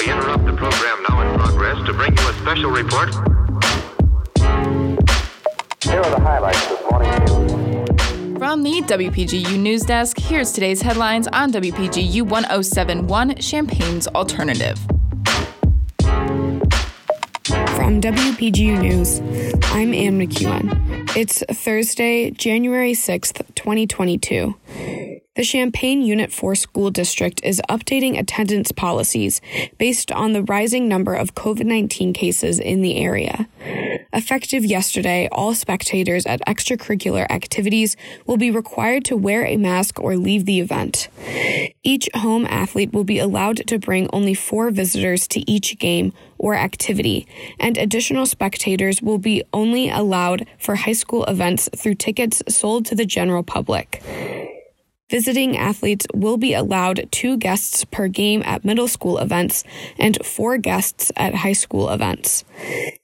We interrupt the program now in progress to bring you a special report. Here are the highlights this morning's news. From the WPGU News Desk, here's today's headlines on WPGU 1071 Champaign's Alternative. From WPGU News, I'm Ann McEwen. It's Thursday, January 6th, 2022. The Champaign Unit 4 School District is updating attendance policies based on the rising number of COVID 19 cases in the area. Effective yesterday, all spectators at extracurricular activities will be required to wear a mask or leave the event. Each home athlete will be allowed to bring only four visitors to each game or activity, and additional spectators will be only allowed for high school events through tickets sold to the general public. Visiting athletes will be allowed two guests per game at middle school events and four guests at high school events.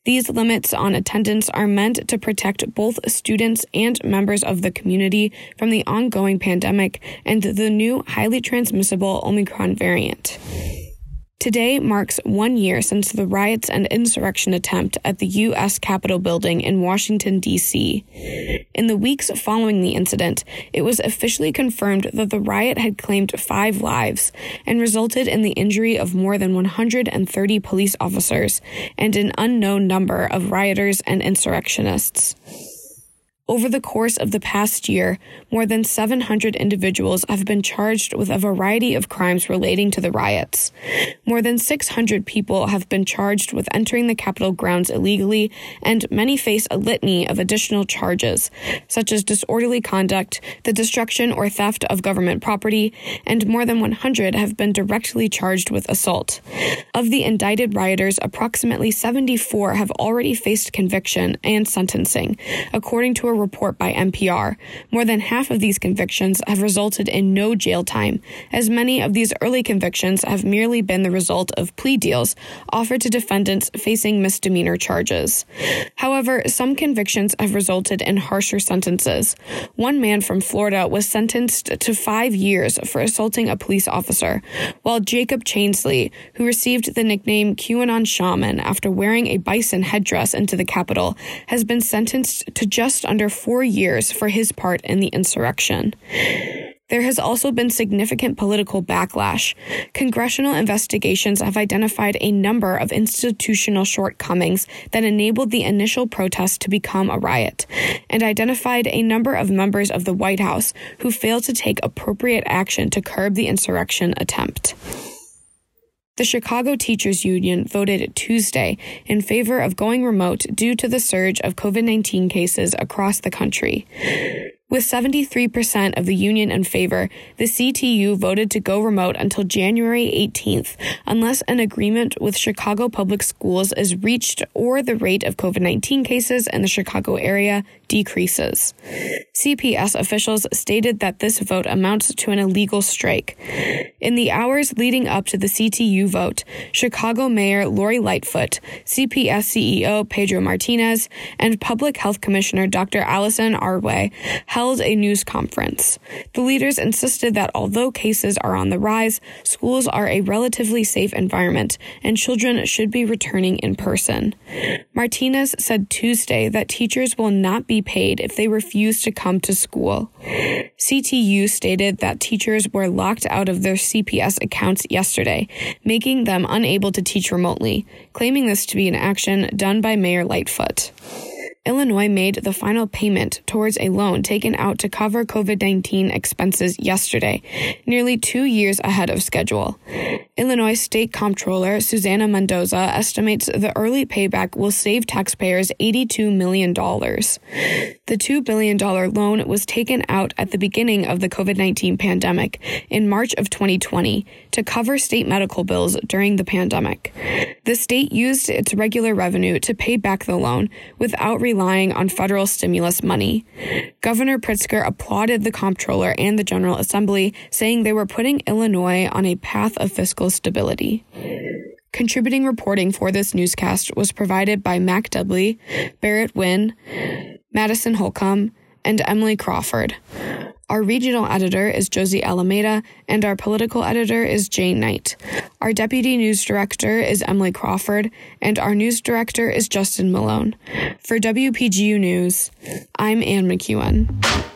These limits on attendance are meant to protect both students and members of the community from the ongoing pandemic and the new highly transmissible Omicron variant. Today marks one year since the riots and insurrection attempt at the U.S. Capitol building in Washington, D.C. In the weeks following the incident, it was officially confirmed that the riot had claimed five lives and resulted in the injury of more than 130 police officers and an unknown number of rioters and insurrectionists. Over the course of the past year, more than 700 individuals have been charged with a variety of crimes relating to the riots. More than 600 people have been charged with entering the Capitol grounds illegally, and many face a litany of additional charges, such as disorderly conduct, the destruction or theft of government property, and more than 100 have been directly charged with assault. Of the indicted rioters, approximately 74 have already faced conviction and sentencing, according to a report by NPR. More than half of these convictions have resulted in no jail time, as many of these early convictions have merely been the result of plea deals offered to defendants facing misdemeanor charges. However, some convictions have resulted in harsher sentences. One man from Florida was sentenced to five years for assaulting a police officer, while Jacob Chansley, who received the nickname QAnon Shaman after wearing a bison headdress into the Capitol, has been sentenced to just under four years for his part in the insurrection. There has also been significant political backlash. Congressional investigations have identified a number of institutional shortcomings that enabled the initial protest to become a riot, and identified a number of members of the White House who failed to take appropriate action to curb the insurrection attempt. The Chicago Teachers Union voted Tuesday in favor of going remote due to the surge of COVID 19 cases across the country. With 73% of the union in favor, the CTU voted to go remote until January 18th, unless an agreement with Chicago Public Schools is reached or the rate of COVID 19 cases in the Chicago area decreases. CPS officials stated that this vote amounts to an illegal strike. In the hours leading up to the CTU vote, Chicago Mayor Lori Lightfoot, CPS CEO Pedro Martinez, and Public Health Commissioner Dr. Allison Arwady held a news conference. The leaders insisted that although cases are on the rise, schools are a relatively safe environment and children should be returning in person. Martinez said Tuesday that teachers will not be paid if they refuse to come to school. CTU stated that teachers were locked out of their CPS accounts yesterday, making them unable to teach remotely, claiming this to be an action done by Mayor Lightfoot. Illinois made the final payment towards a loan taken out to cover COVID 19 expenses yesterday, nearly two years ahead of schedule. Illinois State Comptroller Susana Mendoza estimates the early payback will save taxpayers $82 million. The $2 billion loan was taken out at the beginning of the COVID 19 pandemic in March of 2020 to cover state medical bills during the pandemic. The state used its regular revenue to pay back the loan without relying on federal stimulus money. Governor Pritzker applauded the comptroller and the General Assembly, saying they were putting Illinois on a path of fiscal stability. Contributing reporting for this newscast was provided by Mac Dudley, Barrett Wynn, Madison Holcomb, and Emily Crawford. Our regional editor is Josie Alameda, and our political editor is Jane Knight. Our deputy news director is Emily Crawford, and our news director is Justin Malone. For WPGU News, I'm Ann McEwen.